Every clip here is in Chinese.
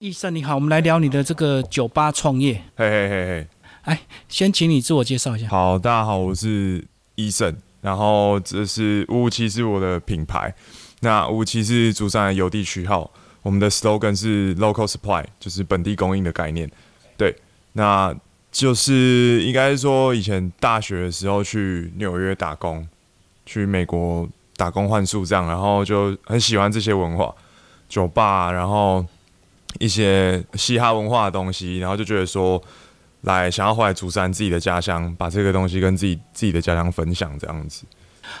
医生你好，我们来聊你的这个酒吧创业。嘿嘿嘿嘿，哎，先请你自我介绍一下。好，大家好，我是医生，然后这是五五七是我的品牌，那五五七是竹山的邮递区号，我们的 slogan 是 local supply，就是本地供应的概念。对，那就是应该是说以前大学的时候去纽约打工，去美国打工换宿这样，然后就很喜欢这些文化，酒吧，然后。一些嘻哈文化的东西，然后就觉得说，来想要回来竹山自己的家乡，把这个东西跟自己自己的家乡分享这样子。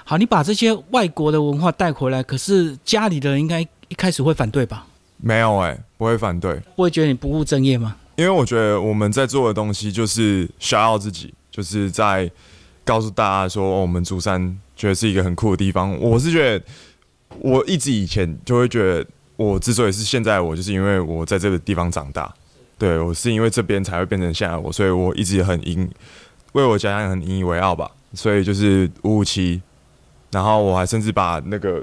好，你把这些外国的文化带回来，可是家里的人应该一开始会反对吧？没有哎，不会反对。不会觉得你不务正业吗？因为我觉得我们在做的东西就是想要自己，就是在告诉大家说，我们竹山觉得是一个很酷的地方。我是觉得，我一直以前就会觉得。我之所以是现在我，就是因为我在这个地方长大，对我是因为这边才会变成现在我，所以我一直很引为我家乡很引以为傲吧。所以就是五五七，然后我还甚至把那个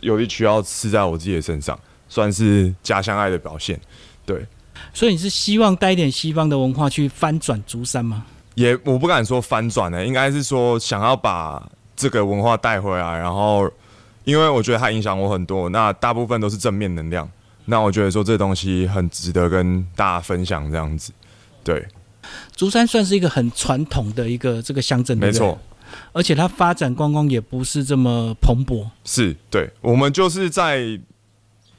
有一需要刺在我自己的身上，算是家乡爱的表现。对，所以你是希望带一点西方的文化去翻转竹山吗？也我不敢说翻转呢，应该是说想要把这个文化带回来，然后。因为我觉得它影响我很多，那大部分都是正面能量。那我觉得说这东西很值得跟大家分享，这样子。对，竹山算是一个很传统的一个这个乡镇，没错。而且它发展观光也不是这么蓬勃。是，对，我们就是在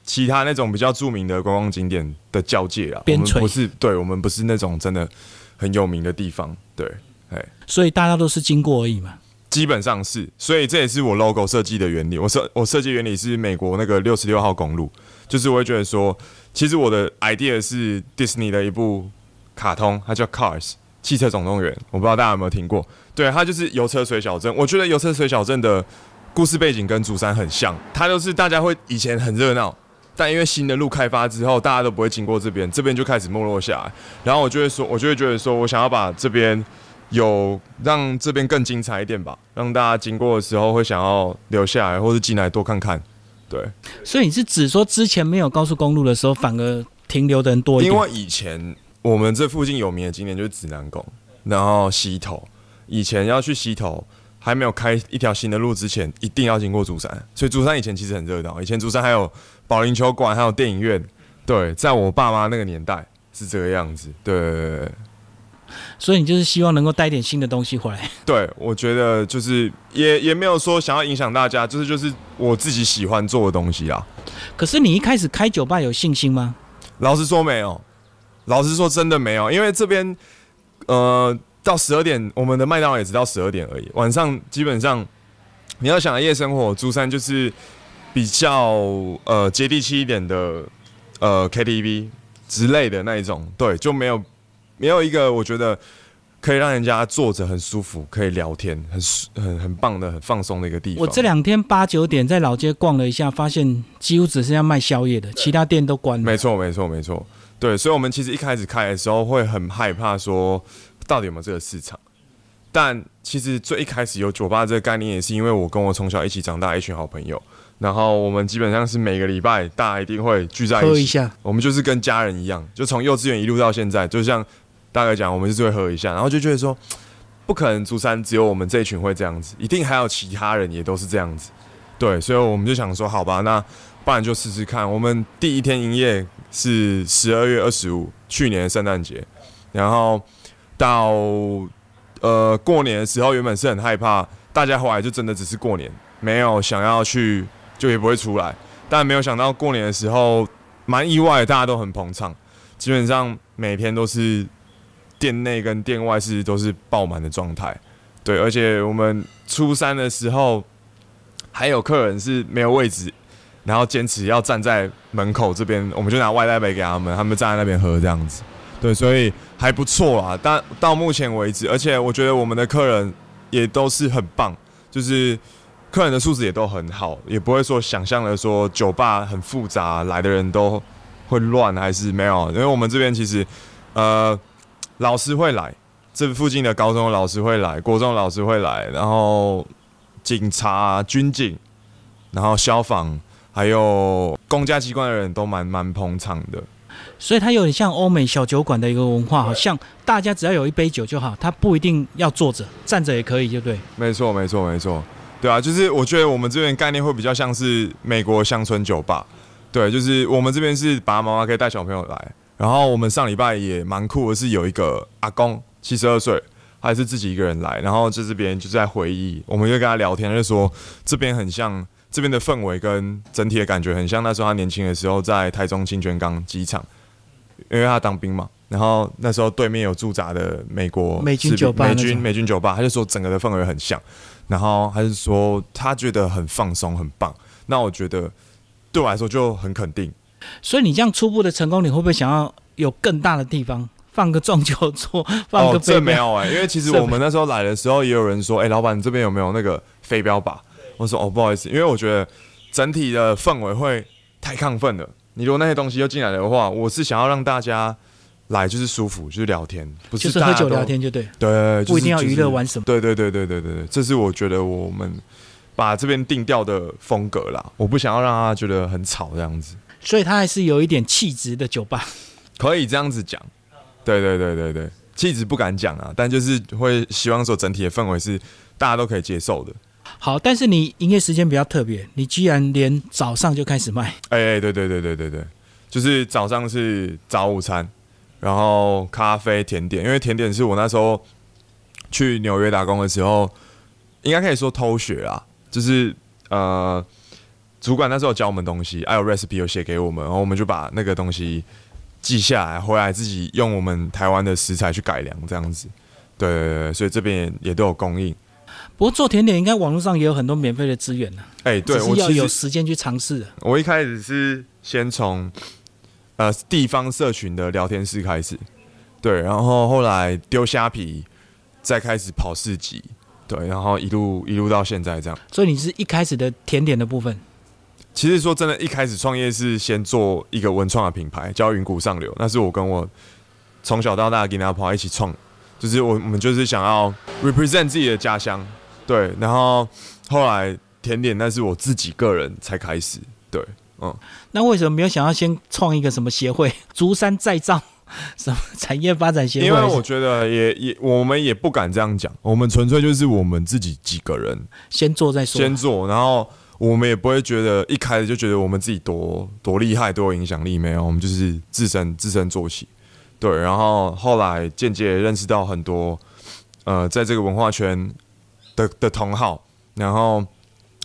其他那种比较著名的观光景点的交界啊，我们不是，对我们不是那种真的很有名的地方。对，哎，所以大家都是经过而已嘛。基本上是，所以这也是我 logo 设计的原理。我设我设计原理是美国那个六十六号公路，就是我会觉得说，其实我的 idea 是 Disney 的一部卡通，它叫 Cars 汽车总动员，我不知道大家有没有听过。对，它就是油车水小镇。我觉得油车水小镇的故事背景跟竹山很像，它就是大家会以前很热闹，但因为新的路开发之后，大家都不会经过这边，这边就开始没落下来。然后我就会说，我就会觉得说我想要把这边。有让这边更精彩一点吧，让大家经过的时候会想要留下来，或者进来多看看。对，所以你是指说之前没有高速公路的时候，反而停留的人多一点？因为以前我们这附近有名的景点就是指南宫，然后溪头。以前要去溪头，还没有开一条新的路之前，一定要经过竹山。所以竹山以前其实很热闹，以前竹山还有保龄球馆，还有电影院。对，在我爸妈那个年代是这个样子。对。所以你就是希望能够带点新的东西回来。对，我觉得就是也也没有说想要影响大家，就是就是我自己喜欢做的东西啊。可是你一开始开酒吧有信心吗？老实说没有，老实说真的没有，因为这边呃到十二点，我们的麦当劳也只到十二点而已。晚上基本上你要想夜生活，珠山就是比较呃接地气一点的呃 KTV 之类的那一种，对，就没有。没有一个我觉得可以让人家坐着很舒服，可以聊天，很很很棒的、很放松的一个地方。我这两天八九点在老街逛了一下，发现几乎只剩下卖宵夜的，其他店都关了。没错，没错，没错。对，所以，我们其实一开始开的时候会很害怕，说到底有没有这个市场。但其实最一开始有酒吧这个概念，也是因为我跟我从小一起长大一群好朋友，然后我们基本上是每个礼拜大家一定会聚在一起，我们就是跟家人一样，就从幼稚园一路到现在，就像。大概讲，我们就是会喝一下，然后就觉得说，不可能，竹山只有我们这一群会这样子，一定还有其他人也都是这样子，对，所以我们就想说，好吧，那不然就试试看。我们第一天营业是十二月二十五，去年圣诞节，然后到呃过年的时候，原本是很害怕，大家后来就真的只是过年，没有想要去，就也不会出来，但没有想到过年的时候蛮意外，大家都很捧场，基本上每天都是。店内跟店外是都是爆满的状态，对，而且我们初三的时候还有客人是没有位置，然后坚持要站在门口这边，我们就拿外带杯给他们，他们站在那边喝这样子，对，所以还不错啊。但到目前为止，而且我觉得我们的客人也都是很棒，就是客人的素质也都很好，也不会说想象的说酒吧很复杂，来的人都会乱还是没有，因为我们这边其实呃。老师会来，这附近的高中老师会来，国中老师会来，然后警察、军警，然后消防，还有公家机关的人都蛮蛮捧场的。所以它有点像欧美小酒馆的一个文化，好像大家只要有一杯酒就好，它不一定要坐着，站着也可以，对不对？没错，没错，没错。对啊，就是我觉得我们这边概念会比较像是美国乡村酒吧。对，就是我们这边是爸爸妈妈可以带小朋友来，然后我们上礼拜也蛮酷的，是有一个阿公七十二岁，还是自己一个人来，然后在这边就在回忆，我们就跟他聊天，就说这边很像这边的氛围跟整体的感觉很像那时候他年轻的时候在台中清泉岗机场，因为他当兵嘛，然后那时候对面有驻扎的美国美军酒吧，美军美军酒吧，他就说整个的氛围很像，然后他就说他觉得很放松很棒，那我觉得。对我来说就很肯定，所以你这样初步的成功，你会不会想要有更大的地方放个撞球桌，放个飞这没有哎，因为 其实我们那时候来的时候，也有人说，哎，老板你这边有没有那个飞镖靶？我说哦，不好意思，因为我觉得整体的氛围会太亢奋了。你如果那些东西又进来的话，我是想要让大家来就是舒服，就是聊天，不是喝酒聊天就对，对，不一定要娱乐玩什么，对对对对对对对，这是我觉得我们。把这边定调的风格啦，我不想要让他觉得很吵这样子，所以他还是有一点气质的酒吧，可以这样子讲。对对对对对，气质不敢讲啊，但就是会希望说整体的氛围是大家都可以接受的。好，但是你营业时间比较特别，你居然连早上就开始卖？哎哎，对对对对对对，就是早上是早午餐，然后咖啡、甜点，因为甜点是我那时候去纽约打工的时候，应该可以说偷学啦。就是呃，主管那时候教我们东西，还有 recipe 有写给我们，然后我们就把那个东西记下来，回来自己用我们台湾的食材去改良，这样子。对对对，所以这边也都有供应。不过做甜点应该网络上也有很多免费的资源呢。哎，对，我要有时间去尝试。我一开始是先从呃地方社群的聊天室开始，对，然后后来丢虾皮，再开始跑市集。对，然后一路一路到现在这样，所以你是一开始的甜点的部分。其实说真的，一开始创业是先做一个文创的品牌，叫云谷上流。那是我跟我从小到大跟阿婆一起创，就是我我们就是想要 represent 自己的家乡。对，然后后来甜点那是我自己个人才开始。对，嗯。那为什么没有想要先创一个什么协会？竹山再造？什么产业发展协会？因为我觉得也也我们也不敢这样讲，我们纯粹就是我们自己几个人先做再说，先做，然后我们也不会觉得一开始就觉得我们自己多多厉害，多有影响力没有，我们就是自身自身做起，对，然后后来间接认识到很多呃在这个文化圈的的同好，然后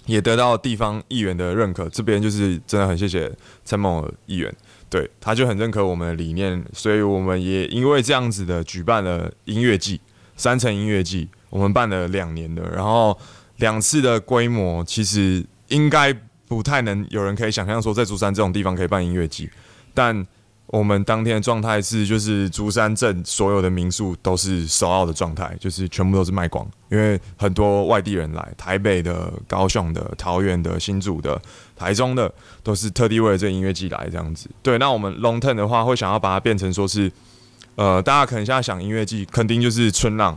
也得到地方议员的认可，这边就是真的很谢谢陈某议员。对，他就很认可我们的理念，所以我们也因为这样子的举办了音乐季，三层音乐季，我们办了两年的，然后两次的规模，其实应该不太能有人可以想象说，在竹山这种地方可以办音乐季，但。我们当天的状态是，就是竹山镇所有的民宿都是首奥的状态，就是全部都是卖光，因为很多外地人来，台北的、高雄的、桃园的、新竹的、台中的，都是特地为了这音乐季来这样子。对，那我们 long term 的话，会想要把它变成说是，呃，大家可能现在想音乐季，肯定就是春浪，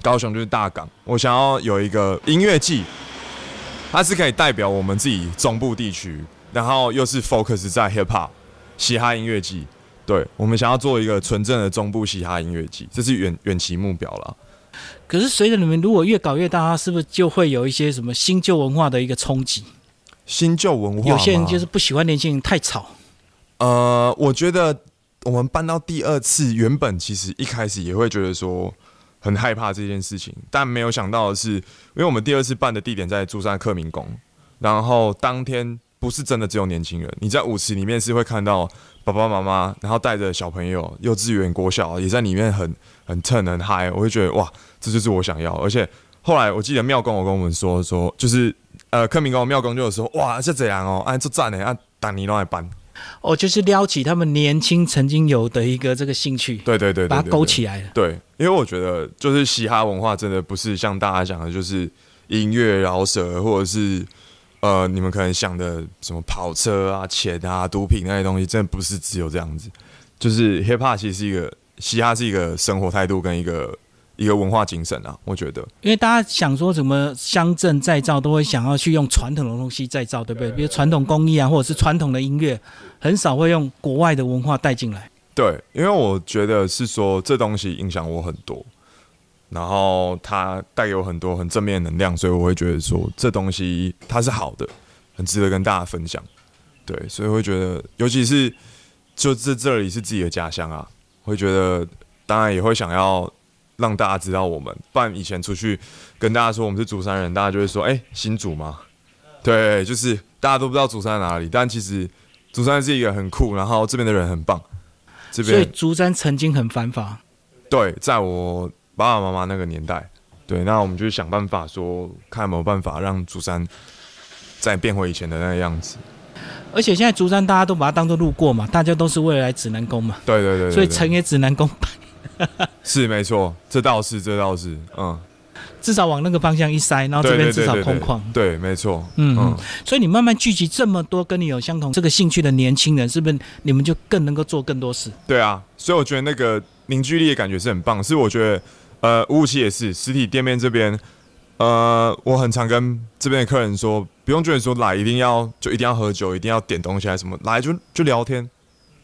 高雄就是大港。我想要有一个音乐季，它是可以代表我们自己中部地区，然后又是 focus 在 hip hop。嘻哈音乐季，对我们想要做一个纯正的中部嘻哈音乐季，这是远远期目标了。可是随着你们如果越搞越大，它是不是就会有一些什么新旧文化的一个冲击？新旧文化，有些人就是不喜欢年轻人太吵。呃，我觉得我们搬到第二次，原本其实一开始也会觉得说很害怕这件事情，但没有想到的是，因为我们第二次办的地点在珠山克明宫，然后当天。不是真的只有年轻人，你在舞池里面是会看到爸爸妈妈，然后带着小朋友，幼稚园、国小也在里面很很蹭很嗨，我会觉得哇，这就是我想要。而且后来我记得庙公我跟我们说说，就是呃，克明宫庙公就有说哇，是这样哦，按这赞呢，按打尼诺来搬，哦，就是撩起他们年轻曾经有的一个这个兴趣，对对对，把它勾起来了。对，因为我觉得就是嘻哈文化真的不是像大家讲的，就是音乐饶舌或者是。呃，你们可能想的什么跑车啊、钱啊、毒品那些东西，真的不是只有这样子。就是 hip hop 其实是一个嘻哈，是一个生活态度跟一个一个文化精神啊，我觉得。因为大家想说什么乡镇再造，都会想要去用传统的东西再造，对不对？比如传统工艺啊，或者是传统的音乐，很少会用国外的文化带进来。对，因为我觉得是说这东西影响我很多，然后它带给我很多很正面能量，所以我会觉得说这东西它是好的，很值得跟大家分享。对，所以会觉得，尤其是就这这里是自己的家乡啊，会觉得当然也会想要让大家知道我们。不然以前出去跟大家说我们是竹山人，大家就会说：“哎，新竹吗？”对，就是大家都不知道竹山哪里，但其实竹山是一个很酷，然后这边的人很棒。这边所以边竹山曾经很繁华，对，在我爸爸妈妈那个年代，对，那我们就想办法说，看有没有办法让竹山再变回以前的那个样子。而且现在竹山大家都把它当做路过嘛，大家都是为了来指南宫嘛，对对对对所以对成也指南宫，是没错，这倒是，这倒是，嗯，至少往那个方向一塞，然后这边至少空旷。对，没错，嗯嗯嗯，所以你慢慢聚集这么多跟你有相同这个兴趣的年轻人，是不是你们就更能够做更多事？对啊，所以我觉得那个凝聚力的感觉是很棒。是我觉得，呃，五五七也是实体店面这边，呃，我很常跟这边的客人说，不用觉得说来一定要就一定要喝酒，一定要点东西还是什么，来就就聊天，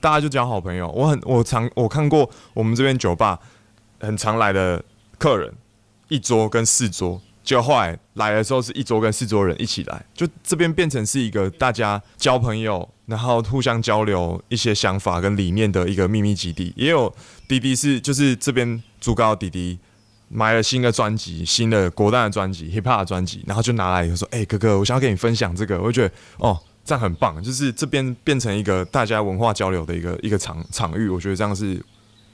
大家就交好朋友。我很我常我看过我们这边酒吧很常来的客人，一桌跟四桌。就后来来的时候是一桌跟四桌人一起来，就这边变成是一个大家交朋友，然后互相交流一些想法跟理念的一个秘密基地。也有弟弟是就是这边主高弟弟买了新的专辑，新的国蛋的专辑，hip hop 的专辑，然后就拿来以后说：“哎、哥哥，我想要跟你分享这个。”我就觉得哦，这样很棒，就是这边变成一个大家文化交流的一个一个场场域，我觉得这样是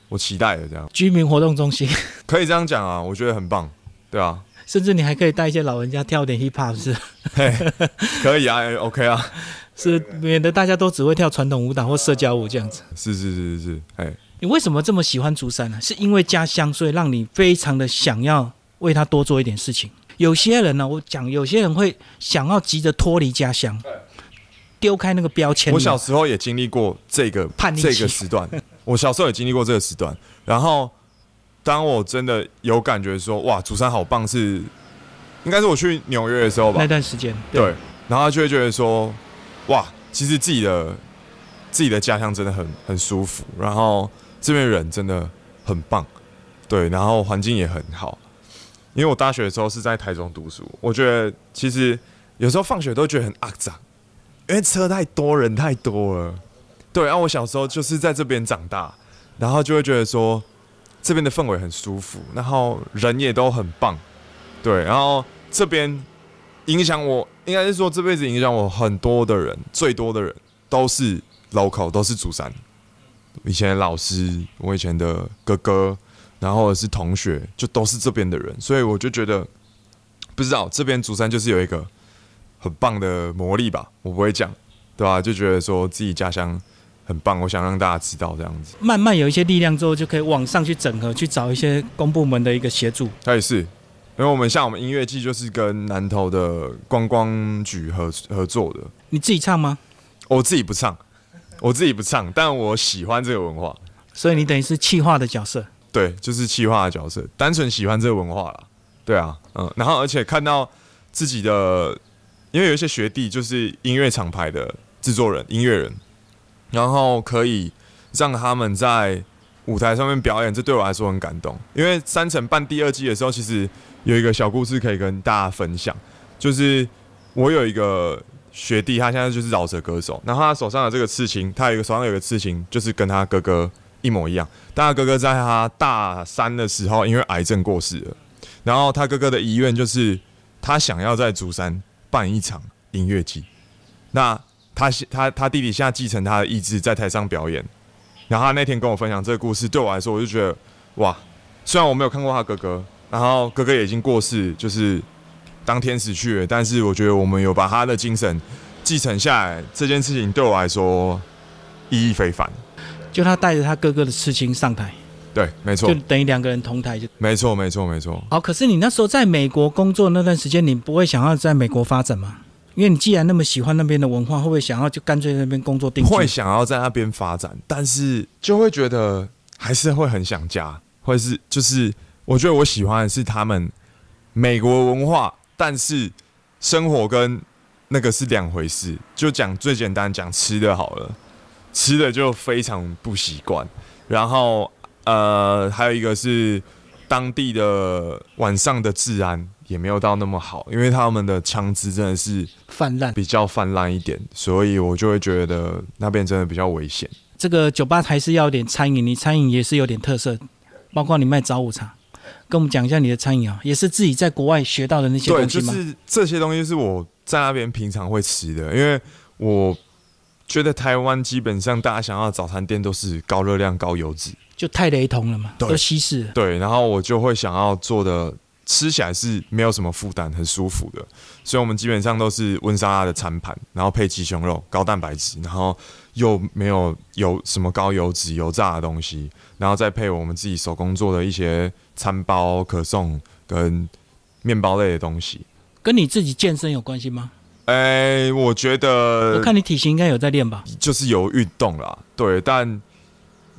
我期待的，这样居民活动中心，可以这样讲啊，我觉得很棒，对啊。甚至你还可以带一些老人家跳点 hip hop，是嘿，可以啊哎，OK 啊，是，免得大家都只会跳传统舞蹈或社交舞这样子。是是是是是，哎，你为什么这么喜欢竹山呢？是因为家乡，所以让你非常的想要为他多做一点事情。有些人呢，我讲，有些人会想要急着脱离家乡，丢开那个标签。我小时候也经历过这个叛逆这个时段，我小时候也经历过这个时段。然后，当我真的有感觉说，哇，竹山好棒是，应该是我去纽约的时候吧。那，段时间，对，然后就会觉得说，哇，其实自己的自己的家乡真的很很舒服，然后这边人真的很棒，对，然后环境也很好。因为我大学的时候是在台中读书，我觉得其实有时候放学都觉得很肮脏，因为车太多，人太多了。对，然后我小时候就是在这边长大，然后就会觉得说这边的氛围很舒服，然后人也都很棒，对，然后这边影响我，应该是说这辈子影响我很多的人，最多的人都是 local，都是竹山。以前老师，我以前的哥哥，然后是同学，就都是这边的人，所以我就觉得，不知道这边竹山就是有一个很棒的魔力吧，我不会讲，对吧、就觉得说自己家乡很棒，我想让大家知道这样子。慢慢有一些力量之后，就可以往上去整合，去找一些公部门的一个协助。他也是，因为我们像我们音乐季就是跟南投的观光局合合作的，你自己唱吗？我自己不唱，我自己不唱，但我喜欢这个文化。所以你等于是气化的角色。对，就是气化的角色，单纯喜欢这个文化了。对啊，嗯，然后而且看到自己的，因为有一些学弟就是音乐厂牌的制作人、音乐人，然后可以让他们在舞台上面表演，这对我来说很感动。因为三城办第二季的时候，其实有一个小故事可以跟大家分享，就是我有一个学弟，他现在就是饶舌歌手，然后他手上的这个刺青，他有一个手上有一个刺青，就是跟他哥哥一模一样。但他哥哥在他大三的时候因为癌症过世了，然后他哥哥的遗愿就是他想要在竹山办一场音乐季。那他他他弟弟现在继承他的意志，在台上表演。然后他那天跟我分享这个故事，对我来说，我就觉得哇，虽然我没有看过他哥哥，然后哥哥也已经过世，就是当天死去了，但是我觉得我们有把他的精神继承下来，这件事情对我来说意义非凡。就他带着他哥哥的刺青上台，对，没错就，等于两个人同台就没错，没错，没错。好。可是你那时候在美国工作那段时间，你不会想要在美国发展吗？因为你既然那么喜欢那边的文化，会不会想要就干脆在那边工作定居？会想要在那边发展，但是就会觉得还是会很想家，或是就是我觉得我喜欢的是他们美国文化，但是生活跟那个是两回事。就讲最简单，讲吃的好了，吃的就非常不习惯。然后呃，还有一个是当地的晚上的治安也没有到那么好，因为他们的枪支真的是泛滥。比较泛滥一点，所以我就会觉得那边真的比较危险。这个酒吧还是要点餐饮，你餐饮也是有点特色，包括你卖早午茶，跟我们讲一下你的餐饮啊，也是自己在国外学到的那些，东西吗？就是这些东西是我在那边平常会吃的，因为我觉得台湾基本上大家想要的早餐店都是高热量、高油脂，就太雷同了嘛，对都稀释。对，然后我就会想要做的吃起来是没有什么负担、很舒服的，所以我们基本上都是温莎拉的餐盘，然后配鸡胸肉、高蛋白质，然后又没有有什么高油脂、油炸的东西，然后再配我们自己手工做的一些餐包、可颂跟面包类的东西。跟你自己健身有关系吗？哎、我觉得我看你体型应该有在练吧？就是有运动啦，对，但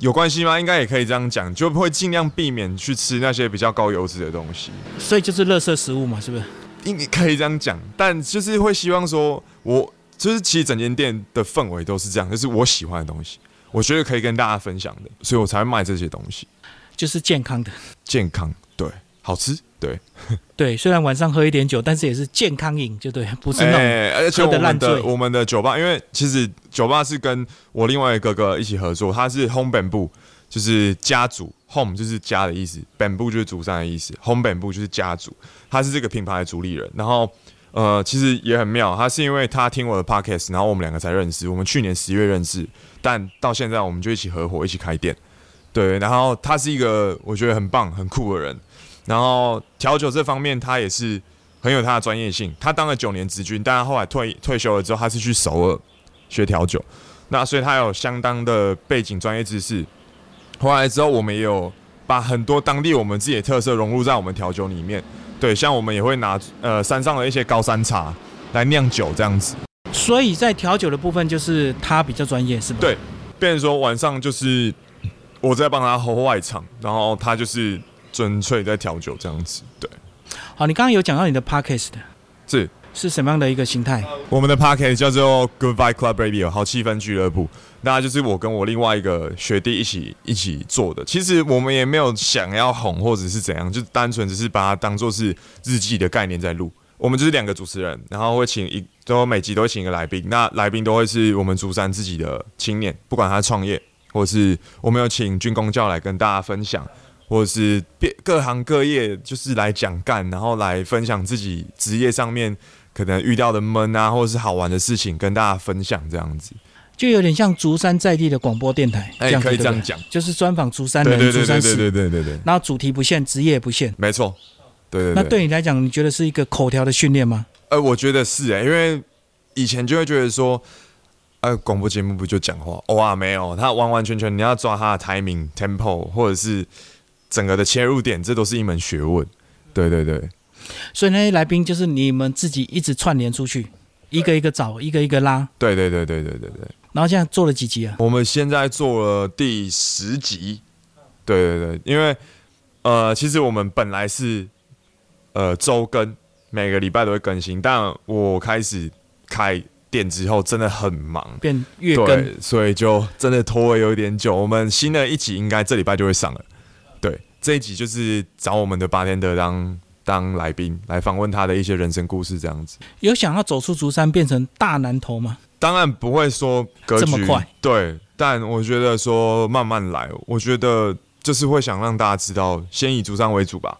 有关系吗？应该也可以这样讲，就会尽量避免去吃那些比较高油脂的东西。所以就是垃圾食物嘛，是不是？应可以这样讲，但就是会希望说，我就是其实整间店的氛围都是这样，就是我喜欢的东西，我觉得可以跟大家分享的，所以我才会卖这些东西，就是健康的。健康，对，好吃，对，对，虽然晚上喝一点酒，但是也是健康饮，就对，不是那种、哎而且我们得烂醉的我们的酒吧，因为其实酒吧是跟我另外一个哥哥一起合作，他是 home bamboo，就是家族，home 就是家的意思，bamboo 就是竹山的意思，home bamboo 就是家族，他是这个品牌的主理人，然后。呃，其实也很妙，他是因为他听我的 podcast，然后我们两个才认识。我们去年十月认识，但到现在我们就一起合伙，一起开店。对，然后他是一个我觉得很棒、很酷的人。然后调酒这方面，他也是很有他的专业性。他当了九年职军，但他后来退退休了之后，他是去首尔学调酒。那所以他有相当的背景、专业知识。后来之后，我们也有把很多当地我们自己的特色融入在我们调酒里面。对，像我们也会拿呃山上的一些高山茶来酿酒这样子。所以在调酒的部分，就是他比较专业，是吧？对变成说晚上就是我在帮他吼外场，然后他就是纯粹在调酒这样子。对，好，你刚刚有讲到你的 podcast 的是是什么样的一个形态？我们的 p a r k e t 叫做 Good Vibe Club Radio，好气氛俱乐部。那就是我跟我另外一个学弟一起一起做的。其实我们也没有想要哄或者是怎样，就单纯只是把它当做是日记的概念在录。我们就是两个主持人，然后会请一都每集都会请一个来宾，那来宾都会是我们竹山自己的青年，不管他创业，或是我们有请军工教来跟大家分享，或者是别各行各业就是来讲干，然后来分享自己职业上面可能遇到的闷啊，或者是好玩的事情跟大家分享这样子。就有点像竹山在地的广播电台，哎、可以这样讲。就是专访竹山人、对对对对对竹山市，对对对对，然后主题不限，职业也不限。没错，对对那对你来讲，你觉得是一个口条的训练吗？呃，我觉得是哎、因为以前就会觉得说，呃，广播节目不就讲话？哇，没有，他完完全全你要抓他的 timing、tempo，或者是整个的切入点，这都是一门学问。对对对，所以那些来宾就是你们自己一直串联出去，一个一个找，一个一个拉，对对对对对对对。然后现在做了几集啊？我们现在做了第十集，对对对，因为呃，其实我们本来是呃周更，每个礼拜都会更新，但我开始开店之后真的很忙，变月更，对，所以就真的拖了有点久。我们新的一集应该这礼拜就会上了。对，这一集就是找我们的八天的当当来宾来访问他的一些人生故事，这样子。有想要走出竹山变成大南头吗？当然不会说格局这么快，对，但我觉得说慢慢来，我觉得就是会想让大家知道，先以竹山为主吧。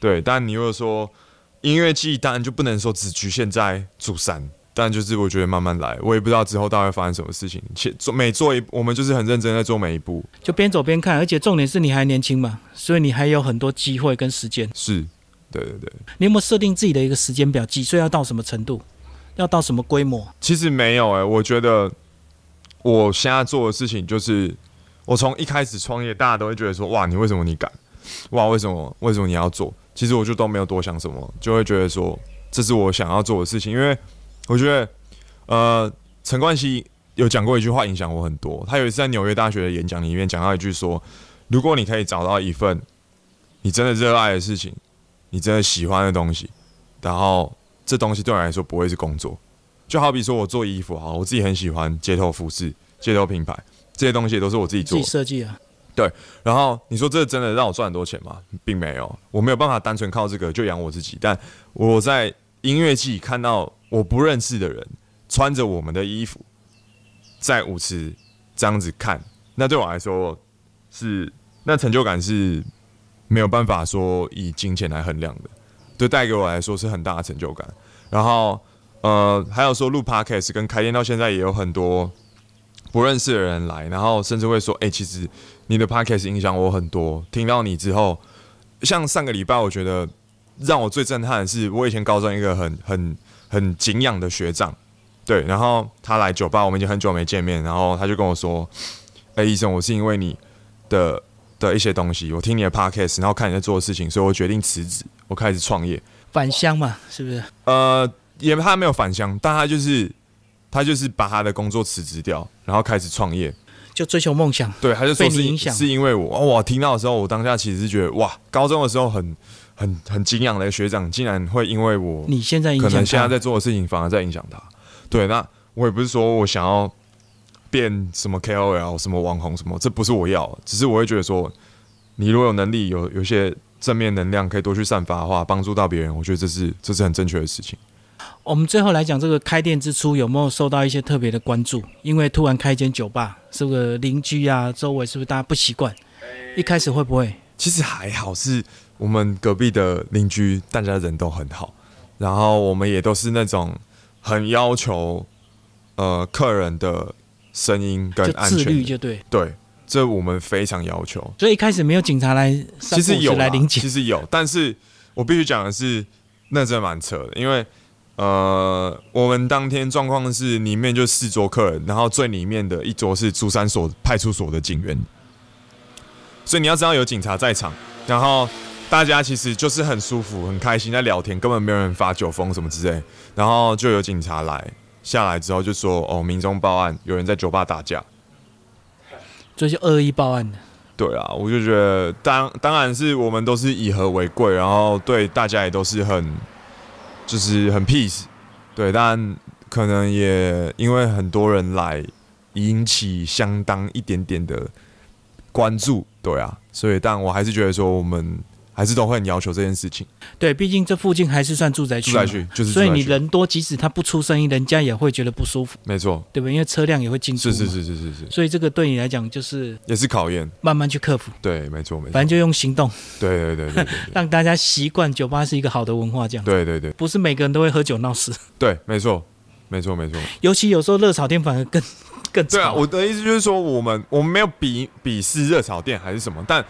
对，但你如果说音乐季，当然就不能说只局限在竹山，但就是我觉得慢慢来，我也不知道之后到底会发生什么事情。且做每做一，我们就是很认真在做每一步，就边走边看，而且重点是你还年轻嘛，所以你还有很多机会跟时间。是，对对对。你有没有设定自己的一个时间表？几岁要到什么程度？要到什么规模？其实没有哎、我觉得我现在做的事情就是，我从一开始创业，大家都会觉得说，哇，你为什么你敢？哇，为什么为什么你要做？其实我就都没有多想什么，就会觉得说，这是我想要做的事情。因为我觉得，呃，陈冠希有讲过一句话，影响我很多。他有一次在纽约大学的演讲里面讲到一句说，如果你可以找到一份你真的热爱的事情，你真的喜欢的东西，然后这东西对我来说不会是工作。就好比说我做衣服哈，我自己很喜欢街头服饰、街头品牌这些东西，都是我自己做自己。设计啊，对然后你说这真的让我赚很多钱吗？并没有，我没有办法单纯靠这个就养我自己。但我在音乐季看到我不认识的人穿着我们的衣服在舞池这样子看，那对我来说是那成就感是没有办法说以金钱来衡量的，对，带给我来说是很大的成就感。然后呃，还有说录 podcast 跟开店到现在也有很多不认识的人来，然后甚至会说，哎、其实你的 podcast 影响我很多。听到你之后，像上个礼拜，我觉得让我最震撼的是，我以前高中一个很很很敬仰的学长，对，然后他来酒吧，我们已经很久没见面，然后他就跟我说，哎、医生，我是因为你的的一些东西，我听你的 podcast，然后看你在做的事情，所以我决定辞职，我开始创业。返乡嘛，是不是？呃，也他没有返乡，但他就是他就是把他的工作辞职掉，然后开始创业。就追求梦想，对，他就说是影响是因为我，哦，我听到的时候，我当下其实是觉得哇，高中的时候很很很敬仰的学长，竟然会因为我你现在可能现在在做的事情反而在影响他。对，那我也不是说我想要变什么 KOL、什么网红什么，这不是我要，只是我会觉得说，你如果有能力，有有些正面能量可以多去散发的话，帮助到别人，我觉得这是这是很正确的事情。我们最后来讲，这个开店之初有没有受到一些特别的关注？因为突然开一间酒吧，是不是邻居啊、周围是不是大家不习惯？一开始会不会？其实还好，是我们隔壁的邻居，大家人都很好，然后我们也都是那种很要求呃客人的声音跟自安全的，律就对。对，这我们非常要求。所以一开始没有警察来其实有来临检其，实有，但是我必须讲的是，那真蛮扯的，因为呃，我们当天状况是里面就四桌客人，然后最里面的一桌是珠山所派出所的警员，所以你要知道有警察在场，然后大家其实就是很舒服、很开心在聊天，根本没有人发酒疯什么之类，然后就有警察来。下来之后就说：“哦，民众报案，有人在酒吧打架。”所以就恶意报案的。对啊，我就觉得当当然是我们都是以和为贵，然后对大家也都是很就是很 peace，对，但可能也因为很多人来引起相当一点点的关注，对啊，所以但我还是觉得说我们还是都会很要求这件事情，对，毕竟这附近还是算住宅区，住宅区就是住所以你人多，即使他不出声音，人家也会觉得不舒服，没错，对吧？因为车辆也会进出。是是是是是是，所以这个对你来讲就是也是考验，慢慢去克服，对，没错没错，反正就用行动。对对对让大家习惯酒吧是一个好的文化，这样对对对。不是每个人都会喝酒闹事，对，没错。没错没错。尤其有时候热炒店反而更更对啊，吵。我的意思就是说，我们我们没有鄙鄙视热炒店还是什么，但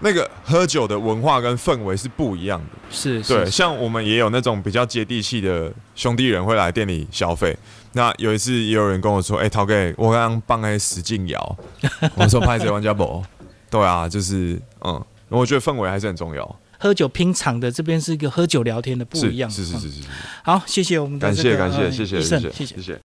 那个喝酒的文化跟氛围是不一样的。是是对，像我们也有那种比较接地气的兄弟人会来店里消费。那有一次也有人跟我说：“哎、陶哥，我刚刚帮哎使劲摇。”我说：“拍谁玩家宝？”对啊，就是嗯，我觉得氛围还是很重要。喝酒拼场的这边是一个喝酒聊天的不是一样，嗯是是是是是，好，谢谢我们的感谢感谢，谢谢谢谢谢。谢。